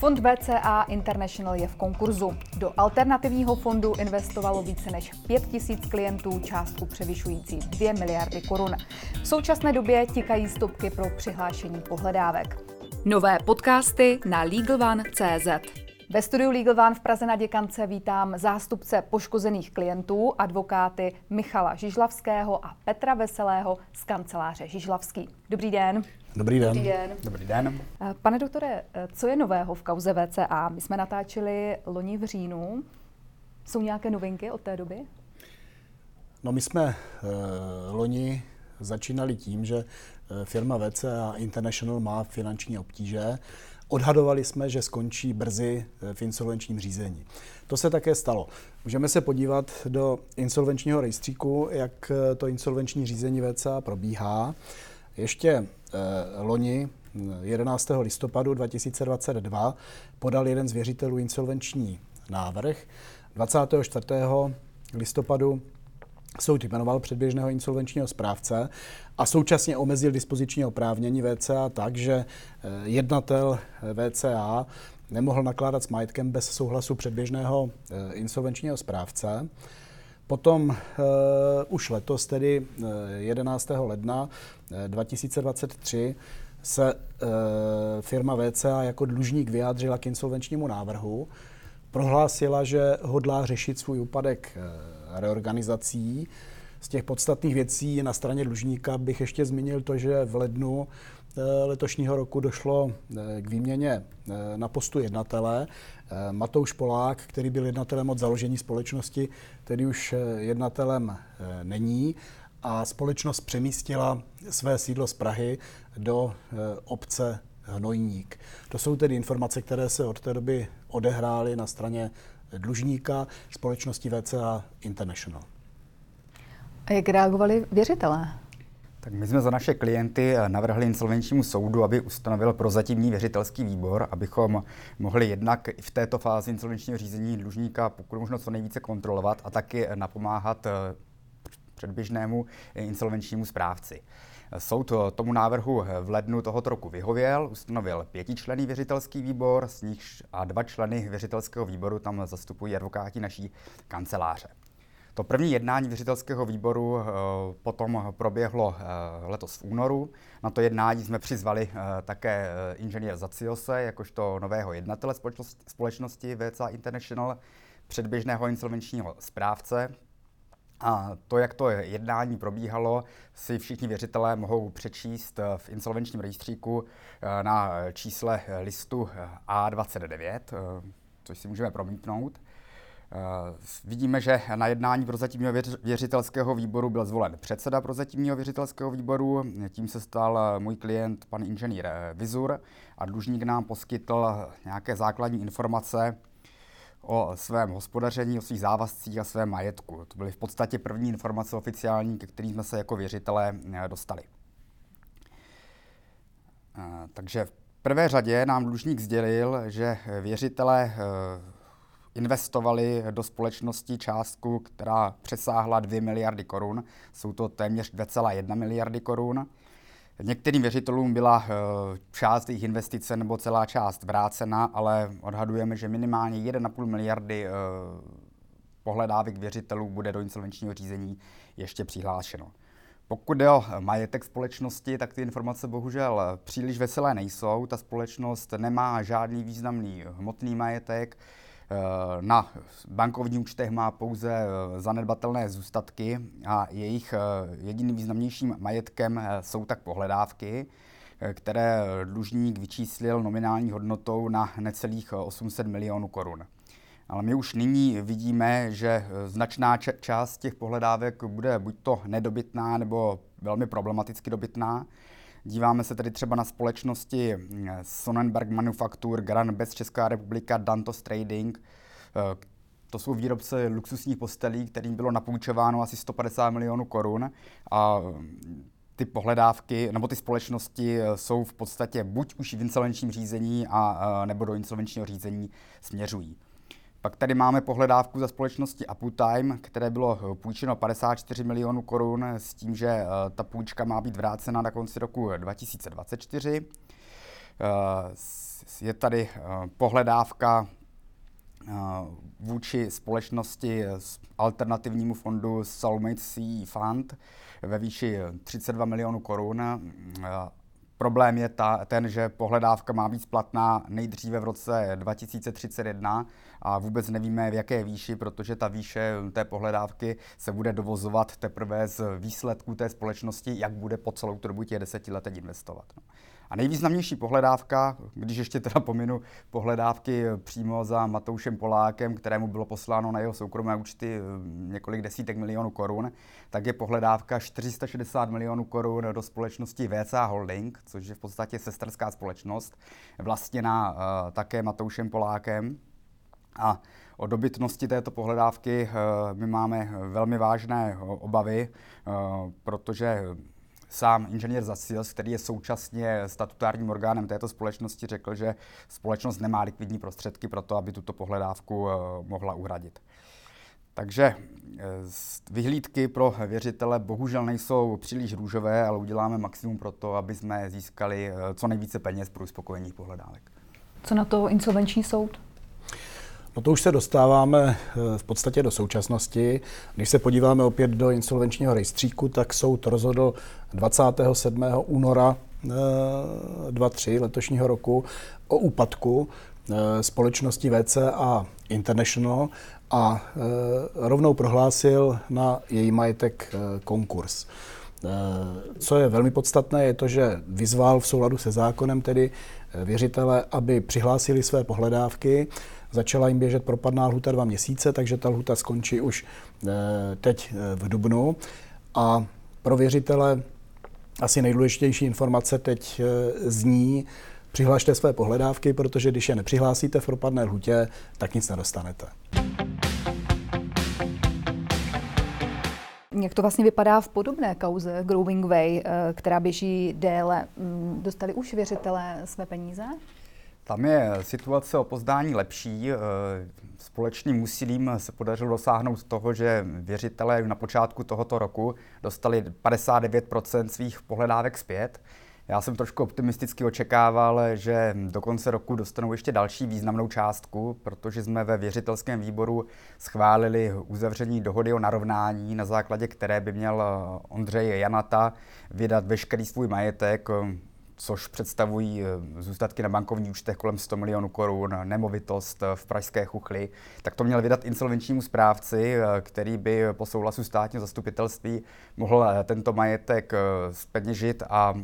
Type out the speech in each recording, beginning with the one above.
Fond VCA International je v konkurzu. Do alternativního fondu investovalo více než 5 tisíc klientů částku převyšující 2 miliardy korun. V současné době tikají stopky pro přihlášení pohledávek. Nové podcasty na LegalOne.cz ve studiu Legal One v Praze na Děkance vítám zástupce poškozených klientů, advokáty Michala Žižlavského a Petra Veselého z kanceláře Žižlavský. Dobrý den. Dobrý den. Dobrý den. Dobrý den. Eh, pane doktore, eh, co je nového v kauze VCA? My jsme natáčeli loni v říjnu. Jsou nějaké novinky od té doby? No my jsme uh, loni začínali tím, že firma VCA International má finanční obtíže. Odhadovali jsme, že skončí brzy v insolvenčním řízení. To se také stalo. Můžeme se podívat do insolvenčního rejstříku, jak to insolvenční řízení VCA probíhá. Ještě eh, loni 11. listopadu 2022 podal jeden z věřitelů insolvenční návrh. 24. listopadu soud jmenoval předběžného insolvenčního správce a současně omezil dispoziční oprávnění VCA tak, že eh, jednatel VCA nemohl nakládat s majetkem bez souhlasu předběžného eh, insolvenčního správce. Potom uh, už letos, tedy 11. ledna 2023, se uh, firma VCA jako dlužník vyjádřila k insolvenčnímu návrhu. Prohlásila, že hodlá řešit svůj úpadek reorganizací. Z těch podstatných věcí na straně dlužníka bych ještě zmínil to, že v lednu letošního roku došlo k výměně na postu jednatele. Matouš Polák, který byl jednatelem od založení společnosti, tedy už jednatelem není a společnost přemístila své sídlo z Prahy do eh, obce Hnojník. To jsou tedy informace, které se od té doby odehrály na straně dlužníka společnosti VCA International. A jak reagovali věřitelé? Tak my jsme za naše klienty navrhli insolvenčnímu soudu, aby ustanovil prozatímní věřitelský výbor, abychom mohli jednak i v této fázi insolvenčního řízení dlužníka pokud možno co nejvíce kontrolovat a taky napomáhat eh, předběžnému insolvenčnímu správci. Soud tomu návrhu v lednu tohoto roku vyhověl, ustanovil pětičlený věřitelský výbor, z nich a dva členy věřitelského výboru tam zastupují advokáti naší kanceláře. To první jednání věřitelského výboru uh, potom proběhlo uh, letos v únoru. Na to jednání jsme přizvali uh, také inženýr Zaciose, jakožto nového jednatele společnosti VCA International, předběžného insolvenčního správce, a to, jak to jednání probíhalo, si všichni věřitelé mohou přečíst eh, v insolvenčním rejstříku eh, na čísle listu eh, A29, což si můžeme promítnout. Vidíme, že na jednání prozatímního věřitelského výboru byl zvolen předseda prozatímního věřitelského výboru. Tím se stal můj klient, pan inženýr Vizur, a dlužník nám poskytl nějaké základní informace o svém hospodaření, o svých závazcích a svém majetku. To byly v podstatě první informace oficiální, ke kterým jsme se jako věřitelé eh, dostali. Eh, takže v prvé řadě nám dlužník sdělil, že věřitelé eh, investovali do společnosti částku, která přesáhla 2 miliardy korun. Jsou to téměř 2,1 miliardy korun. Některým věřitelům byla eh, část jejich investice nebo celá část vrácena, ale odhadujeme, že minimálně 1,5 miliardy eh, pohledávek věřitelů bude do insolvenčního řízení ještě přihlášeno. Pokud jde o majetek společnosti, tak ty informace bohužel příliš veselé nejsou. Ta společnost nemá žádný významný hmotný majetek, Eh, na bankovních účtech má pouze eh, zanedbatelné zůstatky a jejich eh, jediným významnějším majetkem jsou tak pohledávky, které dlužník vyčíslil nominální hodnotou na necelých 800 milionů korun. Ale my už nyní vidíme, že značná část těch pohledávek bude buď to nedobytná nebo velmi problematicky dobytná. Díváme se tedy třeba na společnosti hm, Sonnenberg Manufaktur, Gran Bez Česká republika, Dantos Trading. Eh, to jsou výrobce luxusních postelí, kterým bylo napůjčováno asi 150 milionů korun a hm, ty pohledávky nebo ty společnosti eh, jsou v podstatě buď už v insolvenčním řízení a nebo do insolvenčního řízení směřují. Pak tady máme pohledávku za společnosti Uptime, které bylo eh, půjčeno 54 milionů korun s tím, že eh, ta půjčka má být vrácena na konci roku 2024. Je tady pohledávka vůči společnosti alternativnímu fondu Soulmate CE Fund ve výši 32 milionů korun. Problém je ta, ten, že pohledávka má být splatná nejdříve v roce 2031 a vůbec nevíme v jaké výši, protože ta výše té pohledávky se bude dovozovat teprve z výsledků té společnosti, jak bude po celou tu dobu těch deseti let investovat. No. A nejvýznamnější pohledávka, když ještě teda pominu pohledávky přímo za Matoušem Polákem, kterému bylo posláno na jeho soukromé účty eh, několik desítek milionů korun, tak je pohledávka 460 milionů korun do společnosti VCA Holding, což je v podstatě sesterská společnost, vlastněná uh, také Matoušem Polákem. A o dobytnosti této pohledávky uh, my máme velmi vážné obavy, uh, protože Sám inženýr Zasils, který je současně statutárním orgánem této společnosti, řekl, že společnost nemá likvidní prostředky pro to, aby tuto pohledávku mohla uhradit. Takže eh, vyhlídky pro věřitele bohužel nejsou příliš růžové, ale uděláme maximum pro to, aby jsme získali eh, co nejvíce peněz pro uspokojení pohledávek. Co na to insolvenční soud? No to už se dostáváme eh, v podstatě do současnosti. Když se podíváme opět do insolvenčního rejstříku, tak soud rozhodl 27. února 23 eh, letošního roku o úpadku eh, společnosti VCA International a rovnou prohlásil na její majetek konkurs. Co je velmi podstatné, je to, že vyzval v souladu se zákonem tedy věřitele, aby přihlásili své pohledávky Začala jim běžet propadná lhuta dva měsíce, takže ta lhuta skončí už eh, teď eh, v dubnu. A pro věřitele asi nejdůležitější informace teď eh, zní, přihlašte své pohledávky, protože když je nepřihlásíte v propadné lhutě, tak nic nedostanete. Jak to vlastně vypadá v podobné kauze Growing Way, která běží déle? Mm, dostali už věřitelé své peníze? Tam je situace o pozdání lepší. Eh, společným úsilím se podařilo dosáhnout toho, že věřitelé na počátku tohoto roku dostali 59 svých pohledávek zpět. Já jsem trošku optimisticky očekával, že do konce roku dostanou ještě další významnou částku, protože jsme ve věřitelském výboru schválili uzavření dohody o narovnání, na základě které by měl Ondřej Janata vydat veškerý svůj majetek, což představují eh, zůstatky na bankovní účtech kolem 100 milionů korun, nemovitost eh, v Pražské chuchli, tak to měl vydat insolvenčnímu správci, eh, který by po souhlasu státního zastupitelství mohl tento majetek zpeněžit a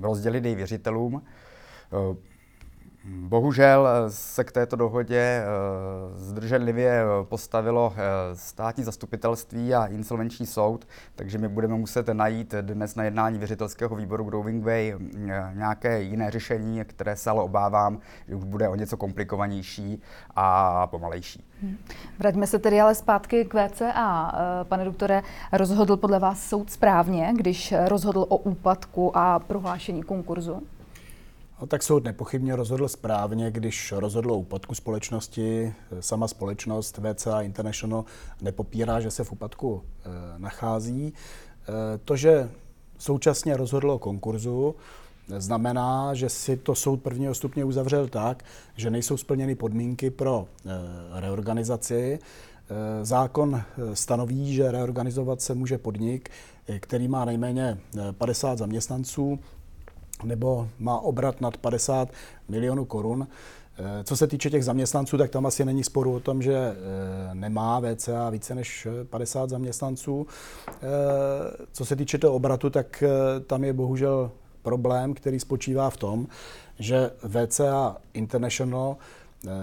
rozdělit jej věřitelům. Bohužel se k této dohodě eh, zdrženlivě postavilo eh, státní zastupitelství a insolvenční soud, takže my budeme muset najít dnes na jednání věřitelského výboru Growing Way eh, nějaké jiné řešení, které se ale obávám, že už bude o něco komplikovanější a pomalejší. Hmm. Vraťme se tedy ale zpátky k VCA. Pane doktore, rozhodl podle vás soud správně, když rozhodl o úpadku a prohlášení konkurzu? No, tak soud nepochybně rozhodl správně, když rozhodl o úpadku společnosti. Sama společnost VCA International nepopírá, že se v úpadku e, nachází. E, to, že současně rozhodlo o konkurzu, znamená, že si to soud prvního stupně uzavřel tak, že nejsou splněny podmínky pro e, reorganizaci. Zákon stanoví, že reorganizovat se může podnik, který má nejméně 50 zaměstnanců nebo má obrat nad 50 milionů korun. Eh, co se týče těch zaměstnanců, tak tam asi není sporu o tom, že eh, nemá VCA více než 50 zaměstnanců. Eh, co se týče toho obratu, tak tam je bohužel problém, který spočívá v tom, že VCA International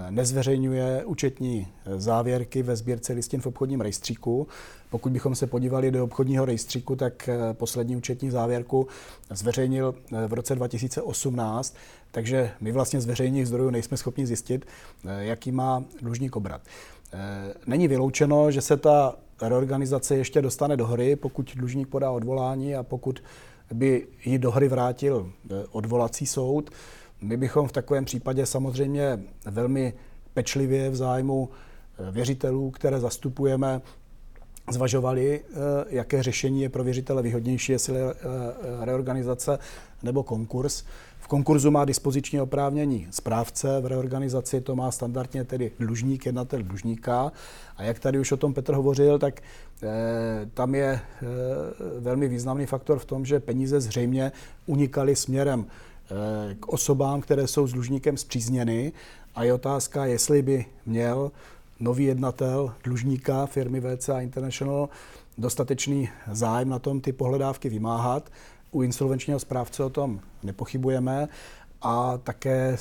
nezveřejňuje účetní závěrky ve sbírce listin v obchodním rejstříku. Pokud bychom se podívali do obchodního rejstříku, tak eh, poslední účetní závěrku zveřejnil eh, v roce 2018, takže my vlastně z veřejných zdrojů nejsme schopni zjistit, eh, jaký má dlužník obrat. Není vyloučeno, že se ta reorganizace ještě dostane do hry, pokud dlužník podá odvolání a pokud by ji do hry vrátil odvolací soud. My bychom v takovém případě samozřejmě velmi pečlivě v zájmu věřitelů, které zastupujeme, zvažovali, eh, jaké řešení je pro věřitele výhodnější, jestli eh, reorganizace nebo konkurs. V konkurzu má dispoziční oprávnění správce, v reorganizaci to má standardně tedy dlužník, jednatel dlužníka. A jak tady už o tom Petr hovořil, tak tam je velmi významný faktor v tom, že peníze zřejmě unikaly směrem k osobám, které jsou s dlužníkem zpřízněny. A je otázka, jestli by měl nový jednatel dlužníka firmy VCA International dostatečný zájem na tom ty pohledávky vymáhat. U insolvenčního správce o tom nepochybujeme a také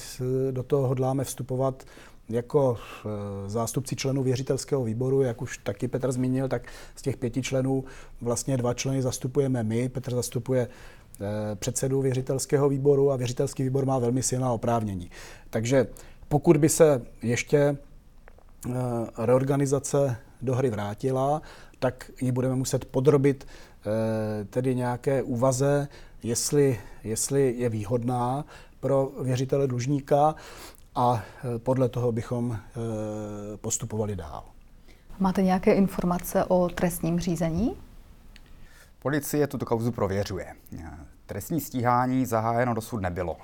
do toho hodláme vstupovat jako e, zástupci členů věřitelského výboru, jak už taky Petr zmínil, tak z těch pěti členů vlastně dva členy zastupujeme my. Petr zastupuje předsedu věřitelského výboru a věřitelský výbor má velmi silná oprávnění. Takže pokud by se ještě e, reorganizace do hry vrátila, tak ji budeme muset podrobit eh, tedy nějaké úvaze, jestli, jestli je výhodná pro věřitele dlužníka a eh, podle toho bychom eh, postupovali dál. Máte nějaké informace o trestním řízení? Policie tuto kauzu prověřuje. Trestní stíhání zahájeno dosud nebylo.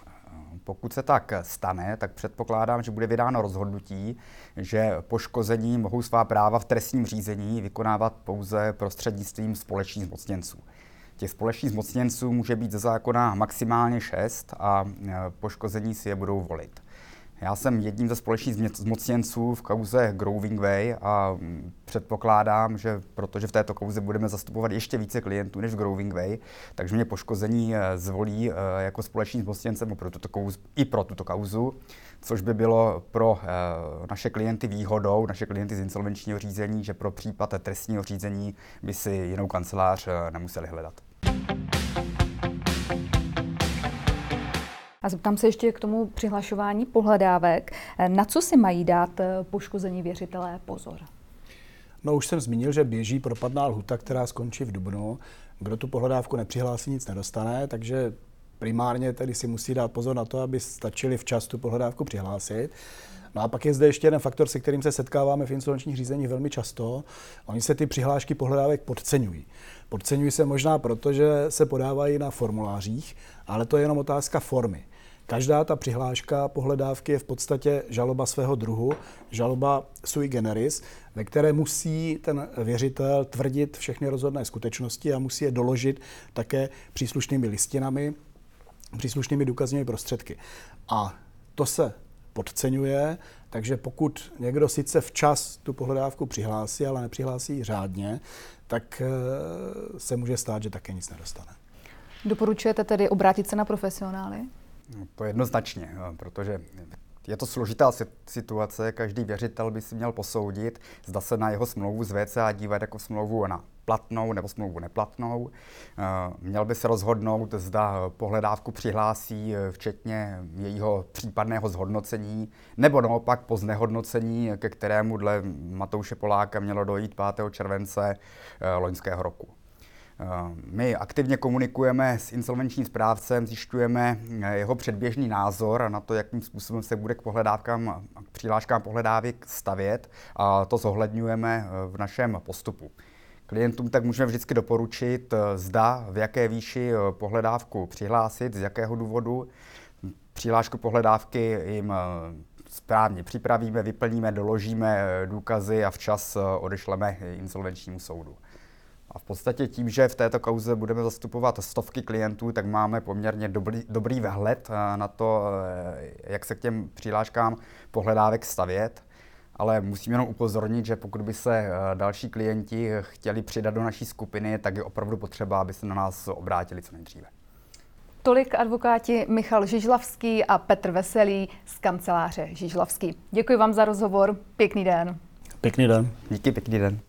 Pokud se tak stane, tak předpokládám, že bude vydáno rozhodnutí, že poškození mohou svá práva v trestním řízení vykonávat pouze prostřednictvím společných zmocněnců. Těch společných zmocněnců může být ze zákona maximálně šest a poškození si je budou volit. Já jsem jedním ze společných zmocněnců v kauze Growing Way a mm, předpokládám, že protože v této kauze budeme zastupovat ještě více klientů než v Growing Way, takže mě poškození eh, zvolí eh, jako společný zmocněncem pro tuto kauzu, i pro tuto kauzu, což by bylo pro eh, naše klienty výhodou, naše klienty z insolvenčního řízení, že pro případ trestního řízení by si jinou kancelář nemuseli hledat. A zeptám se ještě k tomu přihlašování pohledávek. Na co si mají dát eh, poškození věřitelé pozor? No už jsem zmínil, že běží propadná lhuta, která skončí v Dubnu. Kdo tu pohledávku nepřihlásí, nic nedostane, takže primárně tedy si musí dát pozor na to, aby stačili včas tu pohledávku přihlásit. No a pak je zde ještě jeden faktor, se kterým se setkáváme v insolvenčních řízeních velmi často. Oni se ty přihlášky pohledávek podceňují. Podceňují se možná proto, že se podávají na formulářích, ale to je jenom otázka formy. Každá ta přihláška pohledávky je v podstatě žaloba svého druhu, žaloba sui generis, ve které musí ten věřitel tvrdit všechny rozhodné skutečnosti a musí je doložit také příslušnými listinami, příslušnými důkazními prostředky. A to se podceňuje, takže pokud někdo sice včas tu pohledávku přihlásí, ale nepřihlásí řádně, tak eh, se může stát, že také nic nedostane. Doporučujete tedy obrátit se na profesionály? To jednoznačně, protože je to složitá situace, každý věřitel by si měl posoudit, zda se na jeho smlouvu z VCA dívat jako smlouvu na platnou nebo smlouvu neplatnou. Měl by se rozhodnout, zda pohledávku přihlásí, e, včetně jejího případného zhodnocení, nebo naopak po znehodnocení, ke kterému dle Matouše Poláka mělo dojít 5. července e, loňského roku. Eh, my aktivně komunikujeme s insolvenčním správcem, zjišťujeme eh, jeho předběžný názor na to, jakým způsobem se bude k pohledávkám, k přihláškám pohledávek stavět a to zohledňujeme eh, v našem postupu. Klientům tak můžeme vždycky doporučit, zda v jaké výši pohledávku přihlásit, z jakého důvodu. Přihlášku pohledávky jim správně připravíme, vyplníme, doložíme důkazy a včas odešleme insolvenčnímu soudu. A v podstatě tím, že v této kauze budeme zastupovat stovky klientů, tak máme poměrně dobrý, dobrý vhled eh, na to, eh, jak se k těm přihláškám pohledávek stavět. Ale musím jenom upozornit, že pokud by se eh, další klienti chtěli přidat do naší skupiny, tak je opravdu potřeba, aby se na nás obrátili co nejdříve. Tolik advokáti Michal Žižlavský a Petr Veselý z kanceláře Žižlavský. Děkuji vám za rozhovor. Pěkný den. Pěkný den. Díky, pěkný den.